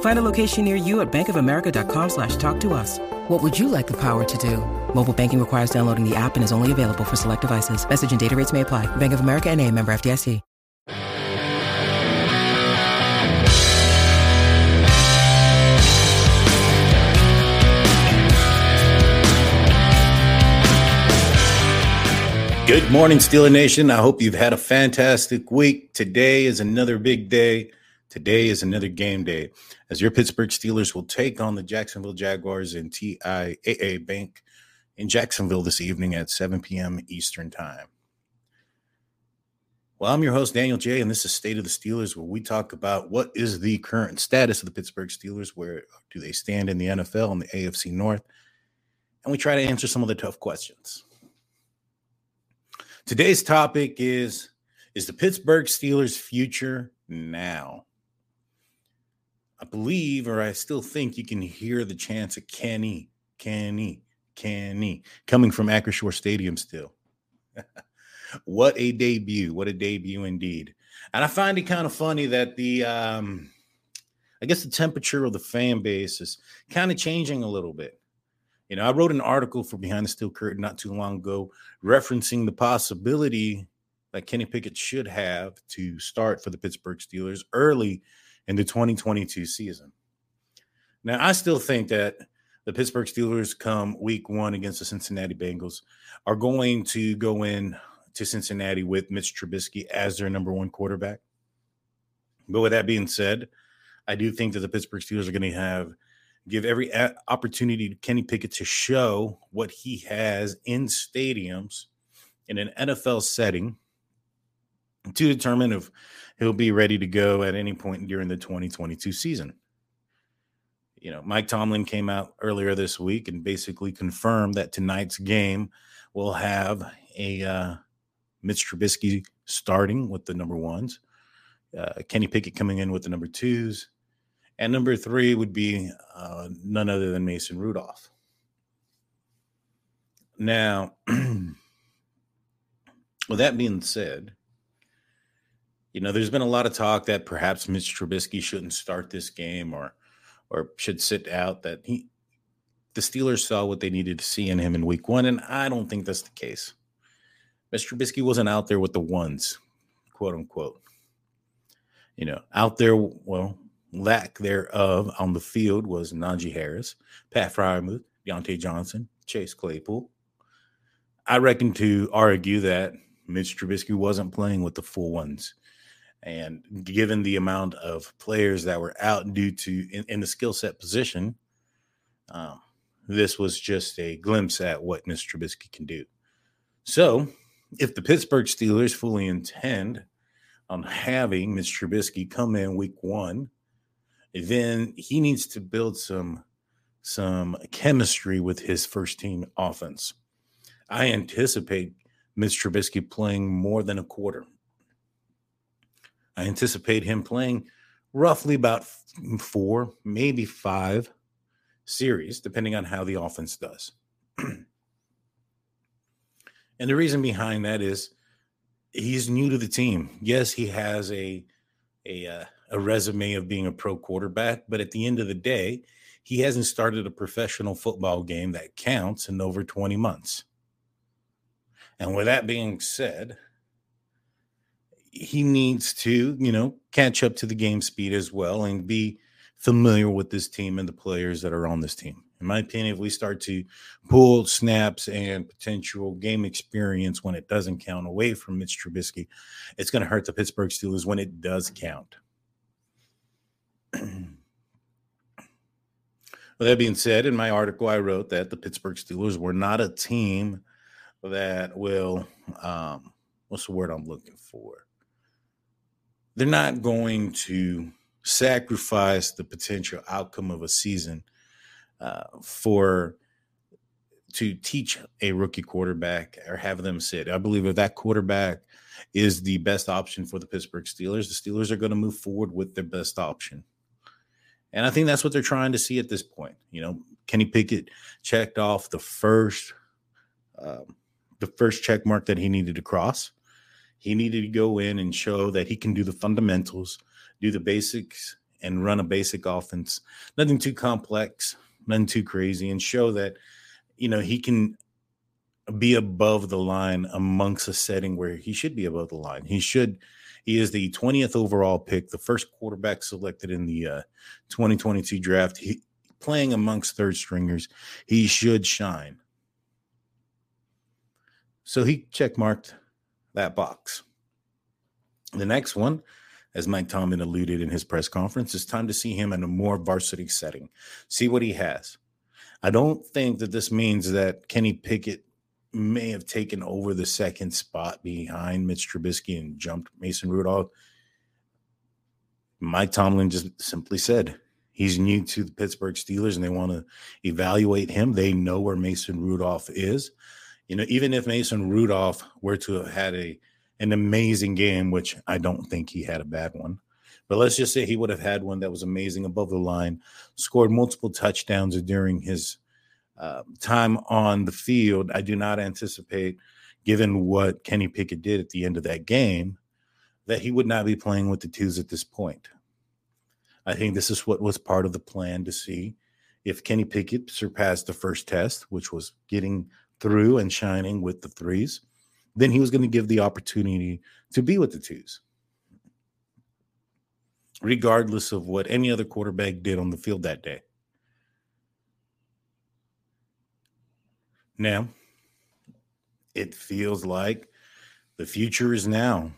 Find a location near you at bankofamerica.com slash talk to us. What would you like the power to do? Mobile banking requires downloading the app and is only available for select devices. Message and data rates may apply. Bank of America and a member FDIC. Good morning, Steeler Nation. I hope you've had a fantastic week. Today is another big day. Today is another game day as your Pittsburgh Steelers will take on the Jacksonville Jaguars in TIAA Bank in Jacksonville this evening at 7 p.m. Eastern Time. Well, I'm your host, Daniel J., and this is State of the Steelers, where we talk about what is the current status of the Pittsburgh Steelers, where do they stand in the NFL and the AFC North, and we try to answer some of the tough questions. Today's topic is Is the Pittsburgh Steelers' future now? I believe, or I still think, you can hear the chants of Kenny, Kenny, Kenny coming from Acrisure Stadium still. what a debut. What a debut indeed. And I find it kind of funny that the, um, I guess the temperature of the fan base is kind of changing a little bit. You know, I wrote an article for Behind the Steel Curtain not too long ago referencing the possibility that Kenny Pickett should have to start for the Pittsburgh Steelers early in the 2022 season. Now, I still think that the Pittsburgh Steelers come week one against the Cincinnati Bengals are going to go in to Cincinnati with Mitch Trubisky as their number one quarterback. But with that being said, I do think that the Pittsburgh Steelers are going to have give every opportunity to Kenny Pickett to show what he has in stadiums in an NFL setting to determine if he'll be ready to go at any point during the 2022 season. You know, Mike Tomlin came out earlier this week and basically confirmed that tonight's game will have a uh, Mitch Trubisky starting with the number ones, uh, Kenny Pickett coming in with the number twos, and number three would be uh, none other than Mason Rudolph. Now, with that being said, you know, there's been a lot of talk that perhaps Mitch Trubisky shouldn't start this game or or should sit out. That he, the Steelers saw what they needed to see in him in Week One, and I don't think that's the case. Mr. Trubisky wasn't out there with the ones, quote unquote. You know, out there, well, lack thereof on the field was Najee Harris, Pat Freiermuth, Diontae Johnson, Chase Claypool. I reckon to argue that Mitch Trubisky wasn't playing with the full ones. And given the amount of players that were out due to in, in the skill set position, um, this was just a glimpse at what Mitch Trubisky can do. So, if the Pittsburgh Steelers fully intend on having Mitch Trubisky come in week one. Then he needs to build some some chemistry with his first team offense. I anticipate Mitch Trubisky playing more than a quarter. I anticipate him playing roughly about four, maybe five series, depending on how the offense does. and the reason behind that is he's new to the team. Yes, he has a a uh, a resume of being a pro quarterback, but at the end of the day, he hasn't started a professional football game that counts in over 20 months. And with that being said, he needs to, you know, catch up to the game speed as well and be familiar with this team and the players that are on this team. In my opinion, if we start to pull snaps and potential game experience when it doesn't count away from Mitch Trubisky, it's going to hurt the Pittsburgh Steelers when it does count. With that being said, in my article, I wrote that the Pittsburgh Steelers were not a team that will, um, what's the word I'm looking for? They're not going to sacrifice the potential outcome of a season uh, for to teach a rookie quarterback or have them sit. I believe if that quarterback is the best option for the Pittsburgh Steelers, the Steelers are going to move forward with their best option. And I think that's what they're trying to see at this point. You know, Kenny Pickett checked off the first um, the first check mark that he needed to cross. He needed to go in and show that he can do the fundamentals, do the basics, and run a basic offense. Nothing too complex, nothing too crazy, and show that you know he can be above the line amongst a setting where he should be above the line. He should. He is the 20th overall pick, the first quarterback selected in the uh, 2022 draft. He, playing amongst third stringers, he should shine. So he check marked that box. The next one, as Mike Tomlin alluded in his press conference, it's time to see him in a more varsity setting, see what he has. I don't think that this means that Kenny Pickett may have taken over the second spot behind Mitch Trubisky and jumped Mason Rudolph. Mike Tomlin just simply said he's new to the Pittsburgh Steelers and they want to evaluate him. They know where Mason Rudolph is. You know, even if Mason Rudolph were to have had a an amazing game, which I don't think he had a bad one, but let's just say he would have had one that was amazing above the line, scored multiple touchdowns during his uh, time on the field. I do not anticipate, given what Kenny Pickett did at the end of that game, that he would not be playing with the twos at this point. I think this is what was part of the plan to see if Kenny Pickett surpassed the first test, which was getting through and shining with the threes, then he was going to give the opportunity to be with the twos, regardless of what any other quarterback did on the field that day. Now, it feels like the future is now.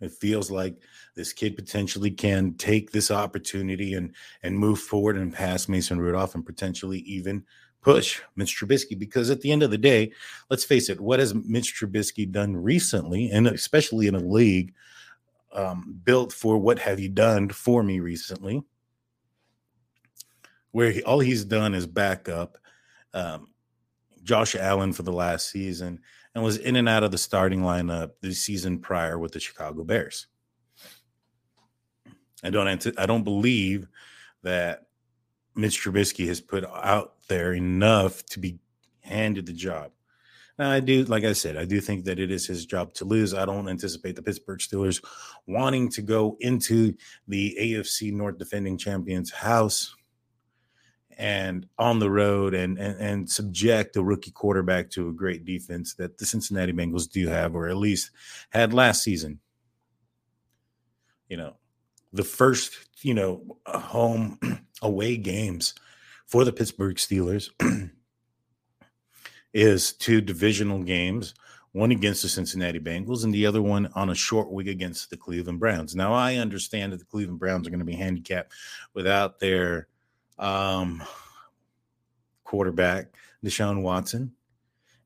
It feels like this kid potentially can take this opportunity and and move forward and pass Mason Rudolph and potentially even push Mitch Trubisky because at the end of the day, let's face it, what has Mitch Trubisky done recently, and especially in a league um, built for what have you done for me recently, where he, all he's done is back up um, Josh Allen for the last season and was in and out of the starting lineup the season prior with the Chicago Bears. I don't I don't believe that Mitch Trubisky has put out there enough to be handed the job. Now, I do, like I said, I do think that it is his job to lose. I don't anticipate the Pittsburgh Steelers wanting to go into the AFC North defending champions house and on the road and, and and subject a rookie quarterback to a great defense that the Cincinnati Bengals do have, or at least had last season. You know, the first, you know, home away games for the Pittsburgh Steelers is two divisional games, one against the Cincinnati Bengals and the other one on a short week against the Cleveland Browns. Now, I understand that the Cleveland Browns are going to be handicapped without their um, quarterback, Deshaun Watson.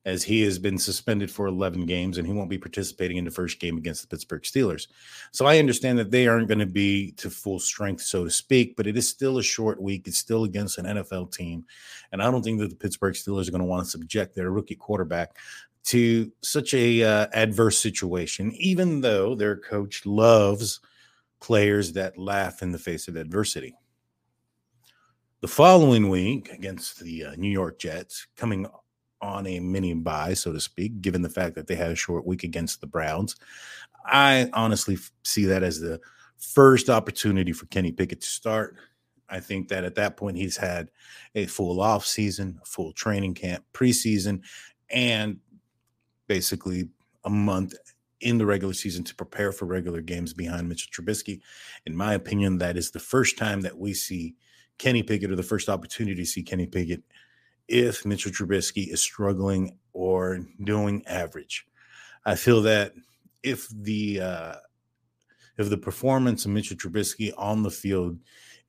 As he has been suspended for 11 games and he won't be participating in the first game against the Pittsburgh Steelers. So I understand that they aren't going to be to full strength, so to speak, but it is still a short week. It's still against an NFL team. And I don't think that the Pittsburgh Steelers are going to want to subject their rookie quarterback to such a uh, adverse situation, even though their coach loves players that laugh in the face of adversity. The following week against the uh, New York Jets, coming on a mini bye, so to speak, given the fact that they had a short week against the Browns. I honestly see that as the first opportunity for Kenny Pickett to start. I think that at that point he's had a full off season, full training camp, preseason, and basically a month in the regular season to prepare for regular games behind Mitchell Trubisky. In my opinion, that is the first time that we see Kenny Pickett or the first opportunity to see Kenny Pickett if Mitchell Trubisky is struggling or doing average. I feel that if the uh, if the performance of Mitchell Trubisky on the field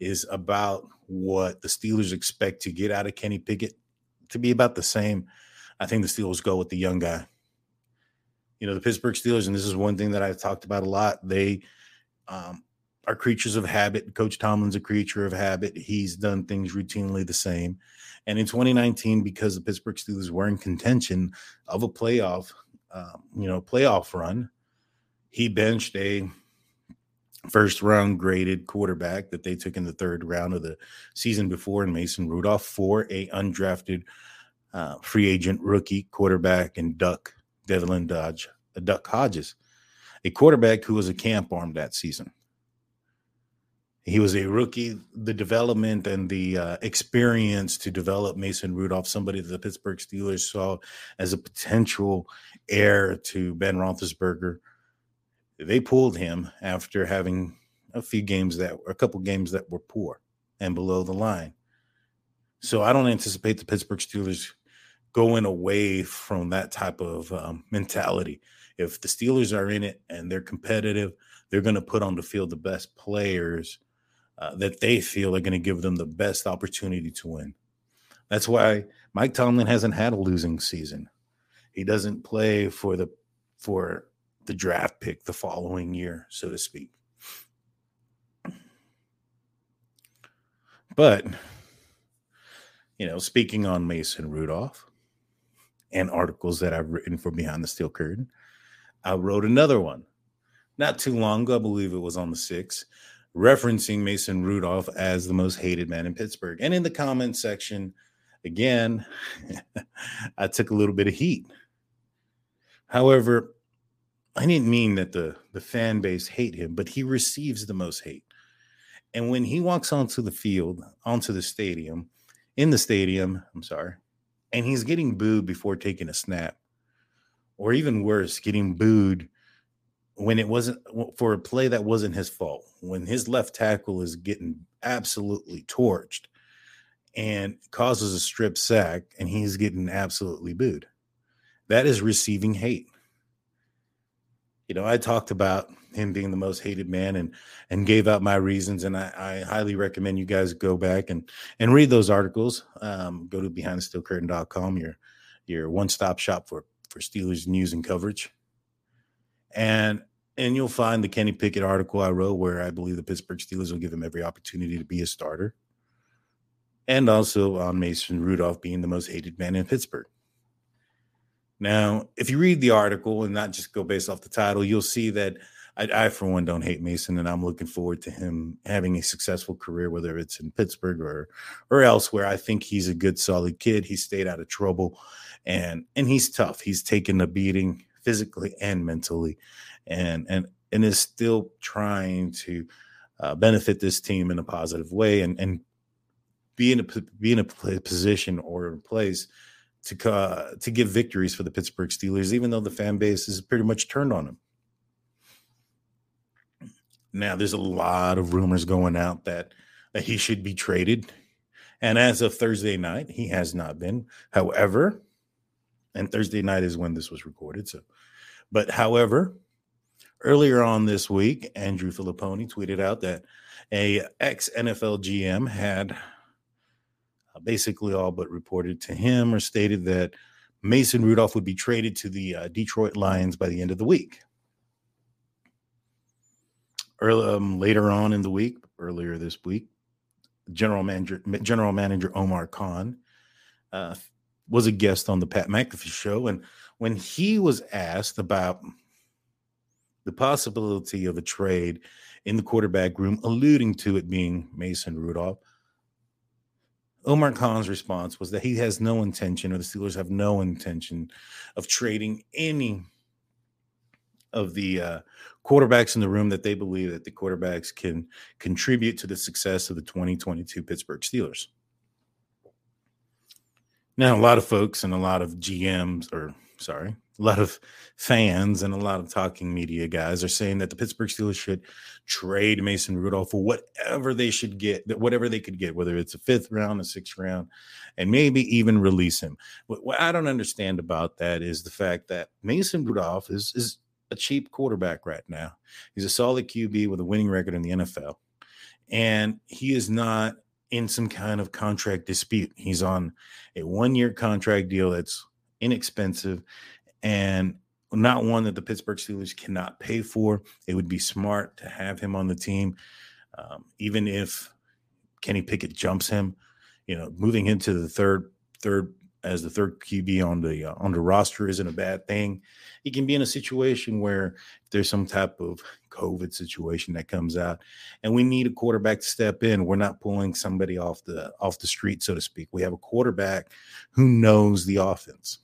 is about what the Steelers expect to get out of Kenny Pickett to be about the same, I think the Steelers go with the young guy. You know, the Pittsburgh Steelers, and this is one thing that I've talked about a lot. They um, are creatures of habit. Coach Tomlin's a creature of habit. He's done things routinely the same. And in 2019, because the Pittsburgh Steelers were in contention of a playoff, um, you know, playoff run, he benched a first round graded quarterback that they took in the third round of the season before in Mason Rudolph for a undrafted uh, free agent rookie quarterback and Duck Devlin Dodge, a Duck Hodges, a quarterback who was a camp arm that season. He was a rookie. The development and the uh, experience to develop Mason Rudolph, somebody that the Pittsburgh Steelers saw as a potential heir to Ben Roethlisberger, they pulled him after having a few games that a couple games that were poor and below the line. So I don't anticipate the Pittsburgh Steelers going away from that type of um, mentality. If the Steelers are in it and they're competitive, they're going to put on the field the best players uh, that they feel are going to give them the best opportunity to win. That's why Mike Tomlin hasn't had a losing season. He doesn't play for the for the draft pick the following year, so to speak. But you know, speaking on Mason Rudolph and articles that I've written for Behind the Steel Curtain, I wrote another one not too long ago. I believe it was on the 6th referencing Mason Rudolph as the most hated man in Pittsburgh. And in the comment section, again, I took a little bit of heat. However, I didn't mean that the, the fan base hate him, but he receives the most hate. And when he walks onto the field, onto the stadium, in the stadium, I'm sorry, and he's getting booed before taking a snap, or even worse, getting booed when it wasn't for a play that wasn't his fault, when his left tackle is getting absolutely torched and causes a strip sack and he's getting absolutely booed, that is receiving hate. You know, I talked about him being the most hated man and and gave out my reasons and I, I highly recommend you guys go back and and read those articles. Um, go to behindthesteelcurtain.com, your your one-stop shop for for Steelers news and coverage. And and you'll find the Kenny Pickett article I wrote where I believe the Pittsburgh Steelers will give him every opportunity to be a starter. And also on Mason Rudolph being the most hated man in Pittsburgh. Now, if you read the article and not just go based off the title, you'll see that I, I, for one, don't hate Mason, and I'm looking forward to him having a successful career, whether it's in Pittsburgh or or elsewhere. I think he's a good, solid kid. He stayed out of trouble, and and he's tough. He's taken a beating physically and mentally, and and and is still trying to uh, benefit this team in a positive way and and be in a be in a position or a place to uh, to give victories for the Pittsburgh Steelers, even though the fan base is pretty much turned on them. Now, there's a lot of rumors going out that that he should be traded, and as of Thursday night, he has not been. However, and Thursday night is when this was recorded. So, but however, Earlier on this week, Andrew Fillipponi tweeted out that a ex NFL GM had uh, basically all but reported to him or stated that Mason Rudolph would be traded to the uh, Detroit Lions by the end of the week. Early, um, later on in the week, earlier this week, general manager general manager Omar Khan uh, was a guest on the Pat McAfee show, and when he was asked about the possibility of a trade in the quarterback room, alluding to it being Mason Rudolph, Omar Khan's response was that he has no intention, or the Steelers have no intention, of trading any of the uh, quarterbacks in the room that they believe that the quarterbacks can contribute to the success of the 2022 Pittsburgh Steelers. Now, a lot of folks and a lot of GMs, or sorry, a lot of fans and a lot of talking media guys are saying that the Pittsburgh Steelers should trade Mason Rudolph for whatever they should get, whatever they could get, whether it's a fifth round, a sixth round, and maybe even release him. What, what I don't understand about that is the fact that Mason Rudolph is is a cheap quarterback right now. He's a solid QB with a winning record in the NFL, and he is not in some kind of contract dispute. He's on a one year contract deal that's inexpensive and not one that the Pittsburgh Steelers cannot pay for. It would be smart to have him on the team, um, even if Kenny Pickett jumps him. You know, moving into the third third as the third QB on the uh, on the roster isn't a bad thing. He can be in a situation where there's some type of COVID situation that comes out, and we need a quarterback to step in. We're not pulling somebody off the off the street, so to speak. We have a quarterback who knows the offense.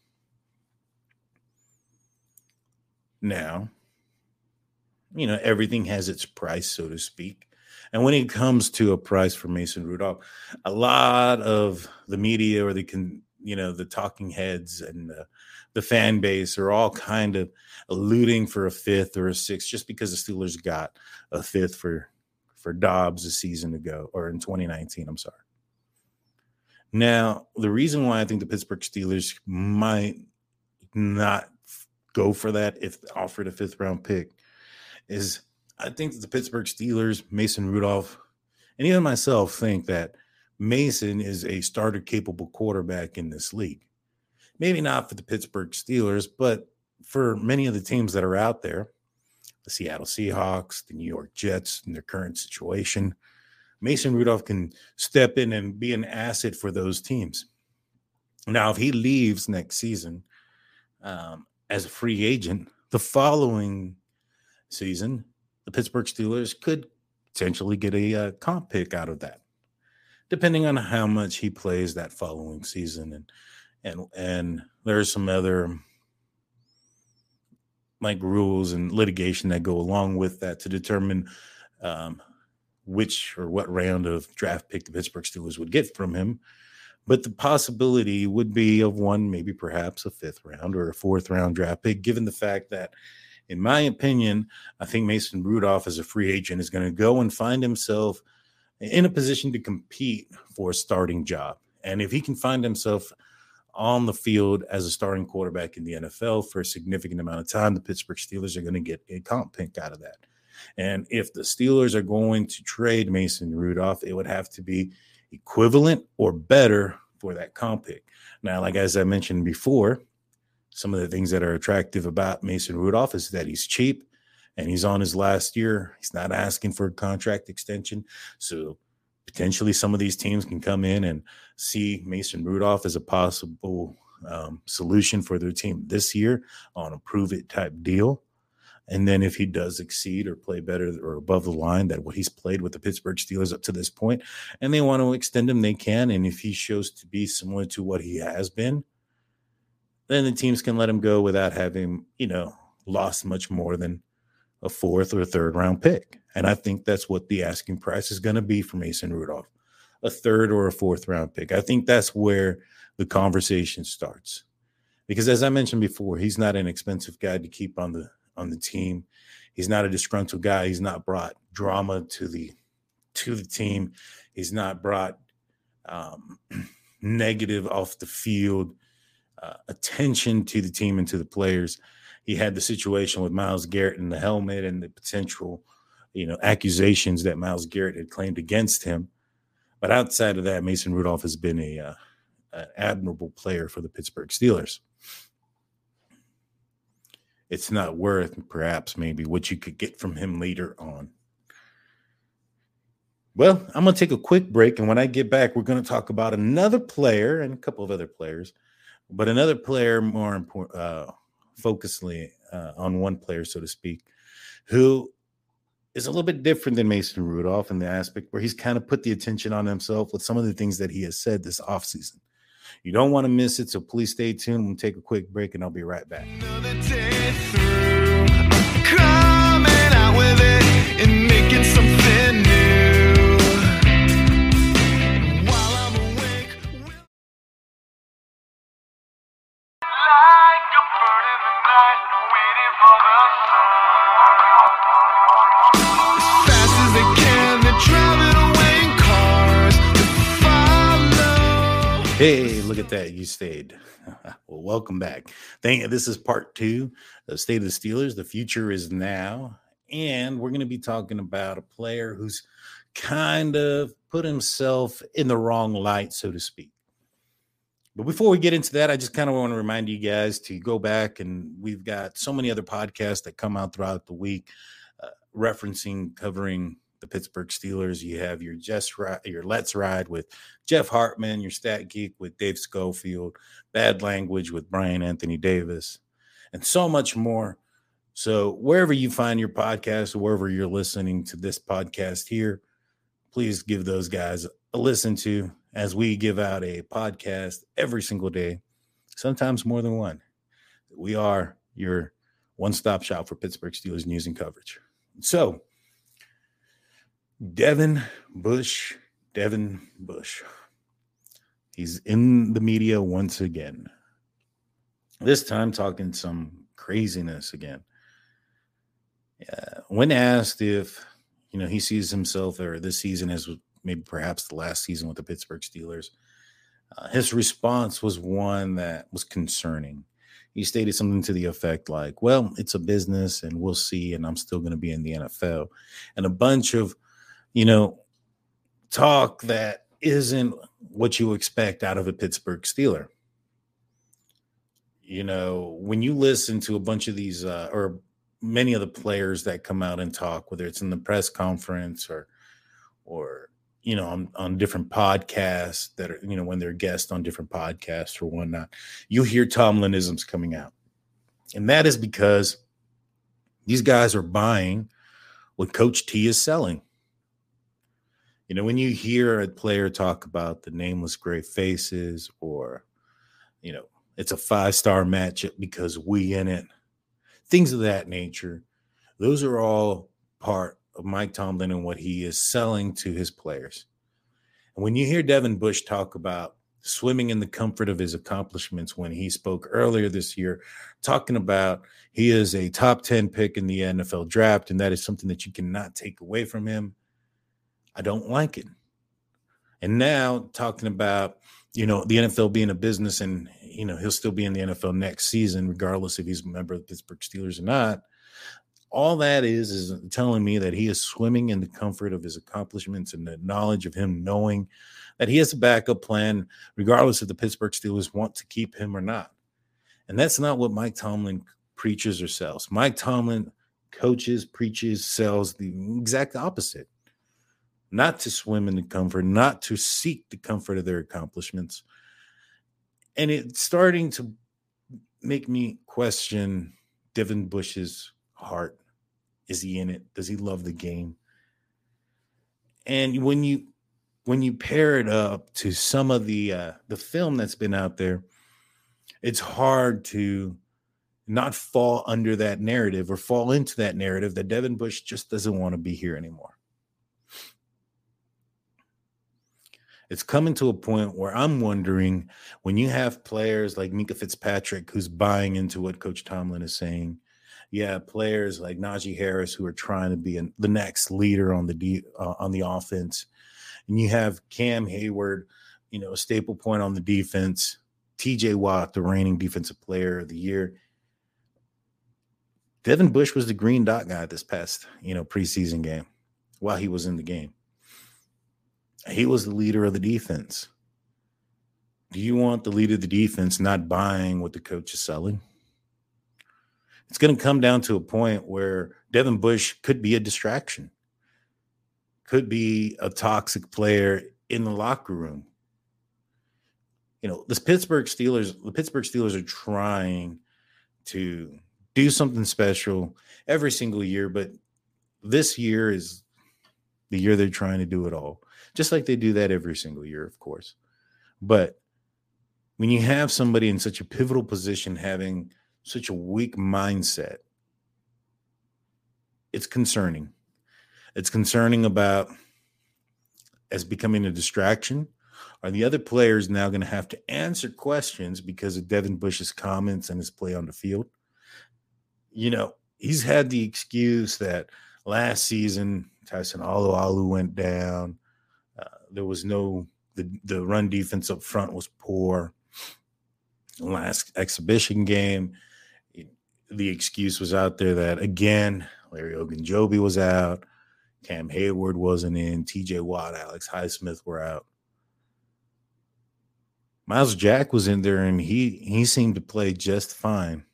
Now, you know everything has its price, so to speak. And when it comes to a price for Mason Rudolph, a lot of the media or the can you know the talking heads and the, the fan base are all kind of alluding for a fifth or a sixth just because the Steelers got a fifth for for Dobbs a season ago or in 2019. I'm sorry. Now, the reason why I think the Pittsburgh Steelers might not go for that if offered a fifth round pick is I think the Pittsburgh Steelers, Mason Rudolph, and even myself think that Mason is a starter capable quarterback in this league. Maybe not for the Pittsburgh Steelers, but for many of the teams that are out there, the Seattle Seahawks, the New York Jets in their current situation, Mason Rudolph can step in and be an asset for those teams. Now, if he leaves next season um, as a free agent, the following season, the Pittsburgh Steelers could potentially get a uh, comp pick out of that depending on how much he plays that following season and and and there's some other like rules and litigation that go along with that to determine um, which or what round of draft pick the Pittsburgh Steelers would get from him. But the possibility would be of one, maybe perhaps a fifth round or a fourth round draft pick, given the fact that, in my opinion, I think Mason Rudolph as a free agent is going to go and find himself in a position to compete for a starting job. And if he can find himself on the field as a starting quarterback in the NFL for a significant amount of time, the Pittsburgh Steelers are going to get a comp pick out of that. And if the Steelers are going to trade Mason Rudolph, it would have to be equivalent or better for that comp pick. Now, like as I mentioned before, some of the things that are attractive about Mason Rudolph is that he's cheap and he's on his last year. He's not asking for a contract extension. So potentially some of these teams can come in and see Mason Rudolph as a possible um, solution for their team this year on a prove it type deal. And then if he does exceed or play better or above the line that what he's played with the Pittsburgh Steelers up to this point, and they want to extend him, they can. And if he shows to be similar to what he has been, then the teams can let him go without having, you know, lost much more than a fourth or a third round pick. And I think that's what the asking price is going to be for Mason Rudolph a third or a fourth round pick. I think that's where the conversation starts. Because as I mentioned before, he's not an expensive guy to keep on the on the team. He's not a disgruntled guy. He's not brought drama to the to the team. He's not brought um, negative off the field uh, attention to the team and to the players he had the situation with Myles Garrett and the helmet and the potential, you know, accusations that Myles Garrett had claimed against him. But outside of that, Mason Rudolph has been a uh, an admirable player for the Pittsburgh Steelers. It's not worth perhaps maybe what you could get from him later on. Well, I'm going to take a quick break. And when I get back, we're going to talk about another player and a couple of other players, but another player more important, uh, uh, on one player, so to speak, who is a little bit different than Mason Rudolph in the aspect where he's kind of put the attention on himself with some of the things that he has said this offseason. You don't want to miss it, so please stay tuned. We'll take a quick break and I'll be right back. Hey, look at that. You stayed. well, welcome back. Thank you. This is part two of State of the Steelers. The future is now. And we're going to be talking about a player who's kind of put himself in the wrong light, so to speak. But before we get into that, I just kind of want to remind you guys to go back and we've got so many other podcasts that come out throughout the week uh, referencing, covering the Pittsburgh Steelers. You have your just ride, your Let's Ride with Jeff Hartman, your Stat Geek with Dave Schofield, Bad Language with Brian Anthony Davis, and so much more. So wherever you find your podcast, wherever you're listening to this podcast here, please give those guys a listen to as we give out a podcast every single day, sometimes more than one. We are your one-stop shop for Pittsburgh Steelers news and coverage. So Devin Bush, Devin Bush. He's in the media once again. This time talking some craziness again. Uh, when asked if you know he sees himself or this season as maybe perhaps the last season with the Pittsburgh Steelers, uh, his response was one that was concerning. He stated something to the effect like, "Well, it's a business, and we'll see, and I'm still going to be in the NFL," and a bunch of you know, talk that isn't what you expect out of a Pittsburgh Steeler. You know, when you listen to a bunch of these uh, or many of the players that come out and talk, whether it's in the press conference or or you know on, on different podcasts that are you know when they're guests on different podcasts or whatnot, you hear Tomlinisms coming out, and that is because these guys are buying what Coach T is selling. You know, when you hear a player talk about the nameless gray faces or, you know, it's a five star matchup because we in it, things of that nature, those are all part of Mike Tomlin and what he is selling to his players. And when you hear Devin Bush talk about swimming in the comfort of his accomplishments when he spoke earlier this year, talking about he is a top 10 pick in the NFL draft, and that is something that you cannot take away from him. I don't like it. And now talking about, you know, the NFL being a business and, you know, he'll still be in the NFL next season, regardless if he's a member of the Pittsburgh Steelers or not. All that is is telling me that he is swimming in the comfort of his accomplishments and the knowledge of him knowing that he has a backup plan, regardless if the Pittsburgh Steelers want to keep him or not. And that's not what Mike Tomlin preaches or sells. Mike Tomlin coaches, preaches, sells the exact opposite not to swim in the comfort, not to seek the comfort of their accomplishments. And it's starting to make me question Devin Bush's heart. Is he in it? Does he love the game? And when you when you pair it up to some of the uh, the film that's been out there, it's hard to not fall under that narrative or fall into that narrative that Devin Bush just doesn't want to be here anymore. it's coming to a point where I'm wondering when you have players like Minkah Fitzpatrick who's buying into what Coach Tomlin is saying. Yeah, players like Najee Harris who are trying to be an, the next leader on the uh, on the offense, and you have Cam Hayward, you know, a staple point on the defense. T.J. Watt, the reigning defensive player of the year. Devin Bush was the green dot guy this past, you know, preseason game while he was in the game. He was the leader of the defense. Do you want the leader of the defense not buying what the coach is selling? It's going to come down to a point where Devin Bush could be a distraction, could be a toxic player in the locker room. You know, the Pittsburgh Steelers, the Pittsburgh Steelers are trying to do something special every single year, but this year is the year they're trying to do it all, just like they do that every single year, of course. But when you have somebody in such a pivotal position having such a weak mindset, it's concerning. It's concerning about as becoming a distraction. Are the other players now going to have to answer questions because of Devin Bush's comments and his play on the field? You know, he's had the excuse that last season Tyson Alualu went down. Uh, there was no the the run defense up front was poor. Last exhibition game, the excuse was out there that again Larry Ogunjobi was out, Cam Hayward wasn't in, T.J. Watt, Alex Highsmith were out. Myles Jack was in there and he he seemed to play just fine.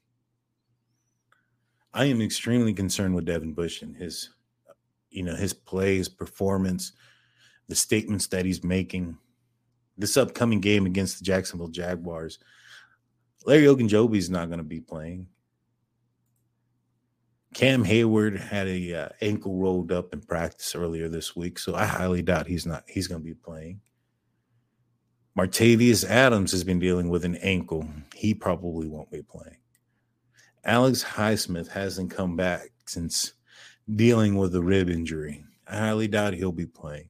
I am extremely concerned with Devin Bush and his, you know, his plays, performance, the statements that he's making. This upcoming game against the Jacksonville Jaguars, Larry Ogunjobi is not going to be playing. Cam Hayward had a uh, ankle rolled up in practice earlier this week, so I highly doubt he's not he's going to be playing. Martavius Adams has been dealing with an ankle; he probably won't be playing. Alex Highsmith hasn't come back since dealing with a rib injury. I highly doubt he'll be playing.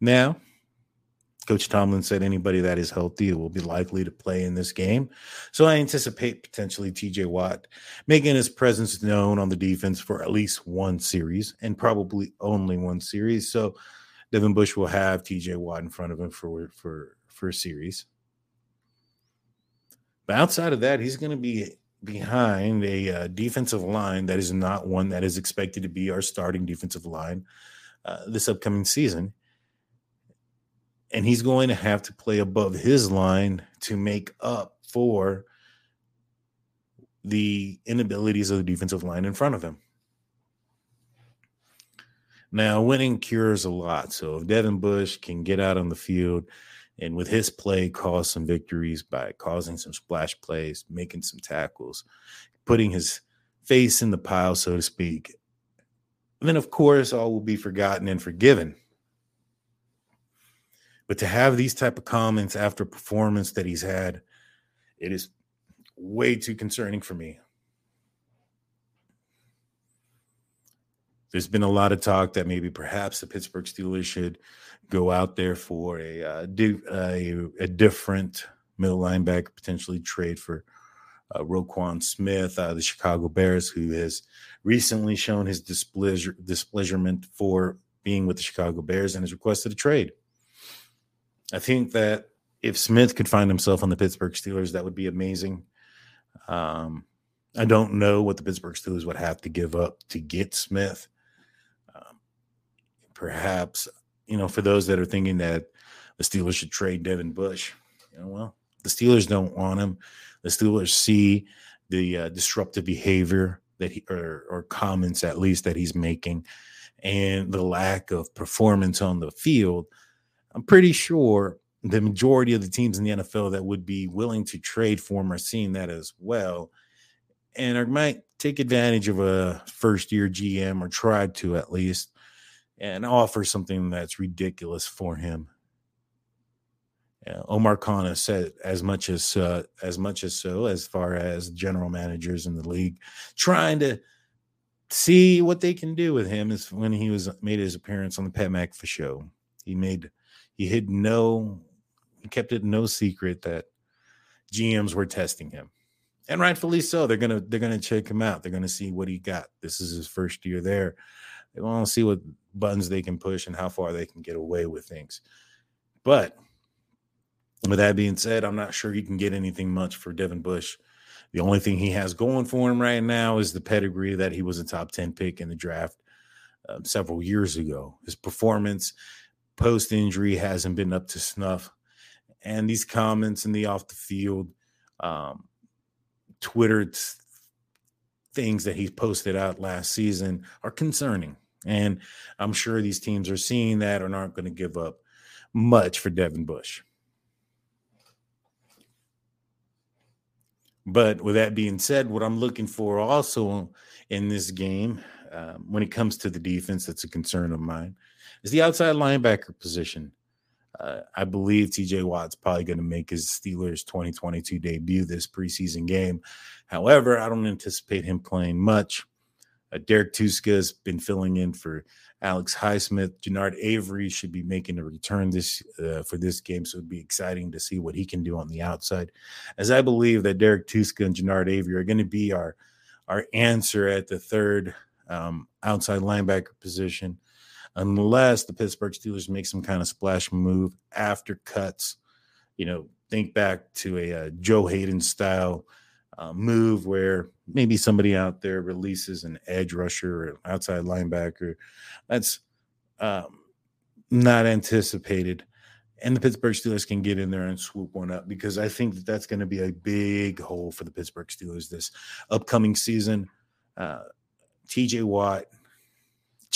Now, Coach Tomlin said anybody that is healthy will be likely to play in this game. So I anticipate potentially TJ Watt making his presence known on the defense for at least one series and probably only one series. So Devin Bush will have TJ Watt in front of him for for for a series. But outside of that, he's going to be behind a uh, defensive line that is not one that is expected to be our starting defensive line uh, this upcoming season. And he's going to have to play above his line to make up for the inabilities of the defensive line in front of him. Now, winning cures a lot. So if Devin Bush can get out on the field and with his play cause some victories by causing some splash plays, making some tackles, putting his face in the pile, so to speak. Then, of course, all will be forgotten and forgiven. But to have these type of comments after performance that he's had, it is way too concerning for me. There's been a lot of talk that maybe perhaps the Pittsburgh Steelers should go out there for a uh, a, a, different middle linebacker, potentially trade for uh, Roquan Smith, uh, the Chicago Bears, who has recently shown his displeasure displeasurement for being with the Chicago Bears and has requested a trade. I think that if Smith could find himself on the Pittsburgh Steelers, that would be amazing. Um, I don't know what the Pittsburgh Steelers would have to give up to get Smith. Um, perhaps you know, for those that are thinking that the Steelers should trade Devin Bush, you know, well, the Steelers don't want him. The Steelers see the uh, disruptive behavior that he or, or comments at least that he's making and the lack of performance on the field. I'm pretty sure the majority of the teams in the NFL that would be willing to trade for him are seeing that as well and might take advantage of a first year GM or try to at least and offer something that's ridiculous for him. Yeah, Omar Khan has said as much as uh, as much as so as far as general managers in the league trying to see what they can do with him is when he was made his appearance on the Pat McAfee show. He made he hid no he kept it no secret that GMs were testing him. And rightfully so. They're gonna they're gonna check him out. They're gonna see what he got. This is his first year there. They want to see what buttons they can push and how far they can get away with things. But with that being said, I'm not sure he can get anything much for Devin Bush. The only thing he has going for him right now is the pedigree that he was a top 10 pick in the draft um, several years ago. His performance post injury hasn't been up to snuff. And these comments in the off the field, um, Twitter things that he posted out last season are concerning. And I'm sure these teams are seeing that and aren't going to give up much for Devin Bush. But with that being said, what I'm looking for also in this game, um, when it comes to the defense, that's a concern of mine, is the outside linebacker position. Uh, I believe TJ Watt's probably going to make his Steelers 2022 debut this preseason game. However, I don't anticipate him playing much. Uh, Derek Tuszka has been filling in for Alex Highsmith. Genard Avery should be making a return this uh, for this game, so it'd be exciting to see what he can do on the outside. As I believe that Derek Tuszka and Genard Avery are going to be our our answer at the third um, outside linebacker position, unless the Pittsburgh Steelers make some kind of splash move after cuts. You know, think back to a uh, Joe Haden style uh, move where maybe somebody out there releases an edge rusher or outside linebacker. That's um, not anticipated. And the Pittsburgh Steelers can get in there and swoop one up because I think that that's going to be a big hole for the Pittsburgh Steelers this upcoming season. Uh, TJ Watt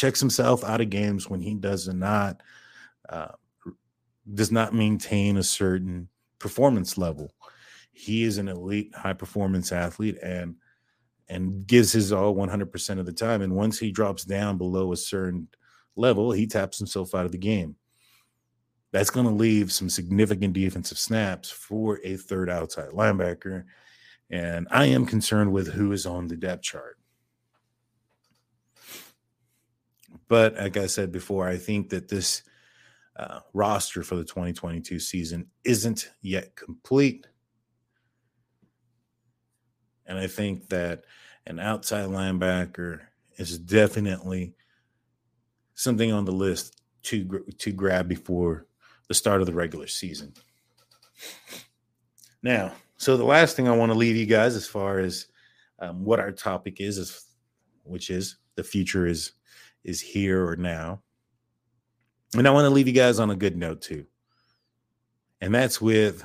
checks himself out of games when he does not uh, does not maintain a certain performance level. He is an elite high performance athlete and and gives his all 100% of the time and once he drops down below a certain level, he taps himself out of the game. That's going to leave some significant defensive snaps for a third outside linebacker and I am concerned with who is on the depth chart. But like I said before, I think that this uh, roster for the 2022 season isn't yet complete. And I think that an outside linebacker is definitely something on the list to to grab before the start of the regular season. Now, so the last thing I want to leave you guys as far as um, what our topic is, is which is the future is is here or now. And I want to leave you guys on a good note too. And that's with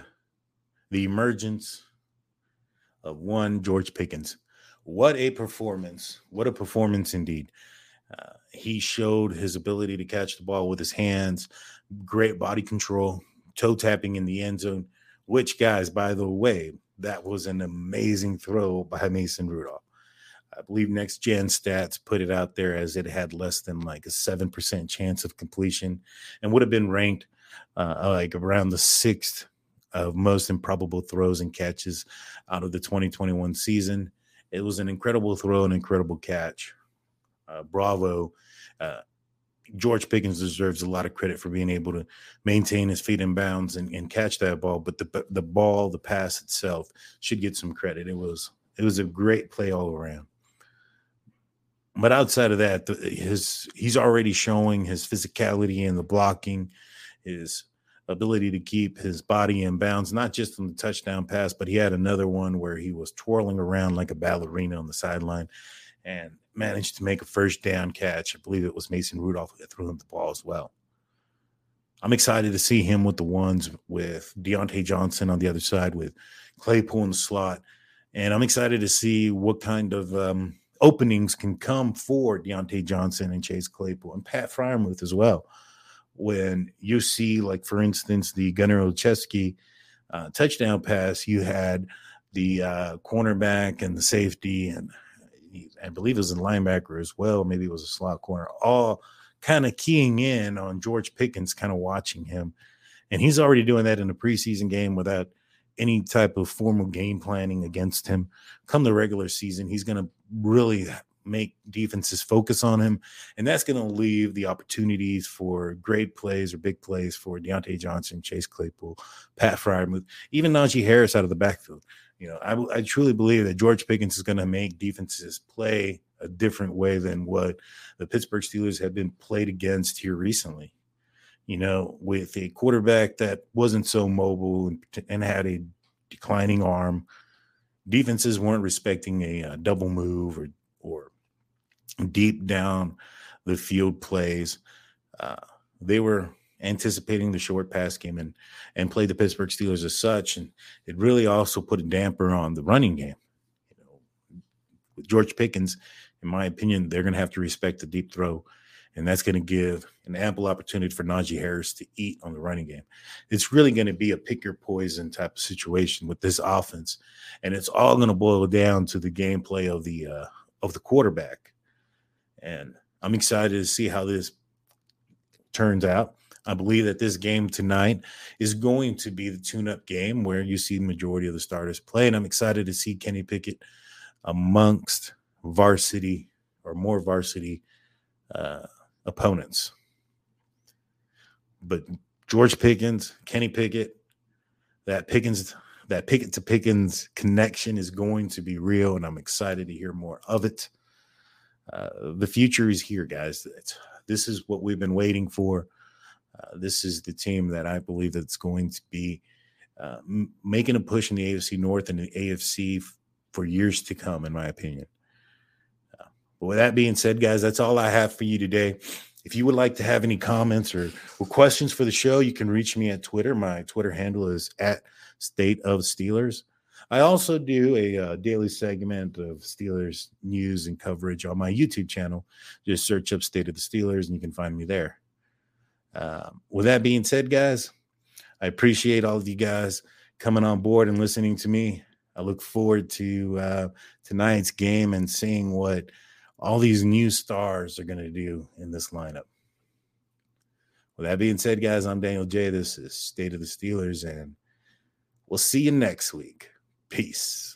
the emergence of one George Pickens. What a performance. What a performance indeed. Uh, he showed his ability to catch the ball with his hands, great body control, toe tapping in the end zone, which, guys, by the way, that was an amazing throw by Mason Rudolph. I believe Next Gen Stats put it out there as it had less than like a 7% chance of completion and would have been ranked uh, like around the sixth of most improbable throws and catches out of the 2021 season. It was an incredible throw, an incredible catch. Uh, bravo. Uh, George Pickens deserves a lot of credit for being able to maintain his feet in bounds and, and catch that ball. But the the ball, the pass itself, should get some credit. It was it was a great play all around. But outside of that, his he's already showing his physicality and the blocking, his ability to keep his body in bounds, not just on the touchdown pass, but he had another one where he was twirling around like a ballerina on the sideline and managed to make a first down catch. I believe it was Mason Rudolph that threw him the ball as well. I'm excited to see him with the ones with Diontae Johnson on the other side with Claypool in the slot. And I'm excited to see what kind of um, openings can come for Diontae Johnson and Chase Claypool and Pat Freiermuth as well when you see, like for instance, the Gunnar Olszewski uh, touchdown pass, you had the uh, cornerback and the safety, and I believe it was a linebacker as well. Maybe it was a slot corner, all kind of keying in on George Pickens, kind of watching him. And he's already doing that in a preseason game without any type of formal game planning against him. Come the regular season, he's going to really make defenses focus on him. And that's going to leave the opportunities for great plays or big plays for Diontae Johnson, Chase Claypool, Pat Freiermuth, even Najee Harris out of the backfield. You know, I, I truly believe that George Pickens is going to make defenses play a different way than what the Pittsburgh Steelers have been played against here recently. You know, with a quarterback that wasn't so mobile and, had a declining arm, defenses weren't respecting a, a double move or or deep down the field plays. Uh, they were anticipating the short pass game and and played the Pittsburgh Steelers as such, and it really also put a damper on the running game. You know, with George Pickens, in my opinion, they're going to have to respect the deep throw, and that's going to give an ample opportunity for Najee Harris to eat on the running game. It's really going to be a pick your poison type of situation with this offense, and it's all going to boil down to the gameplay of the uh, of the quarterback. And I'm excited to see how this turns out. I believe that this game tonight is going to be the tune up game where you see the majority of the starters play. And I'm excited to see Kenny Pickett amongst varsity or more varsity uh, opponents. But George Pickens, Kenny Pickett, that Pickens, that Pickett to Pickens connection is going to be real, and I'm excited to hear more of it. Uh, the future is here, guys. It's, this is what we've been waiting for. Uh, this is the team that I believe that's going to be uh, m- making a push in the AFC North and the AFC f- for years to come, in my opinion. But with that being said, guys, that's all I have for you today. If you would like to have any comments or, or questions for the show, you can reach me at Twitter. My Twitter handle is at State of Steelers. I also do a uh, daily segment of Steelers news and coverage on my YouTube channel. Just search up State of the Steelers and you can find me there. Uh, with that being said, guys, I appreciate all of you guys coming on board and listening to me. I look forward to uh, tonight's game and seeing what all these new stars are going to do in this lineup. With that being said, guys, I'm Daniel J. This is State of the Steelers, and we'll see you next week. Peace.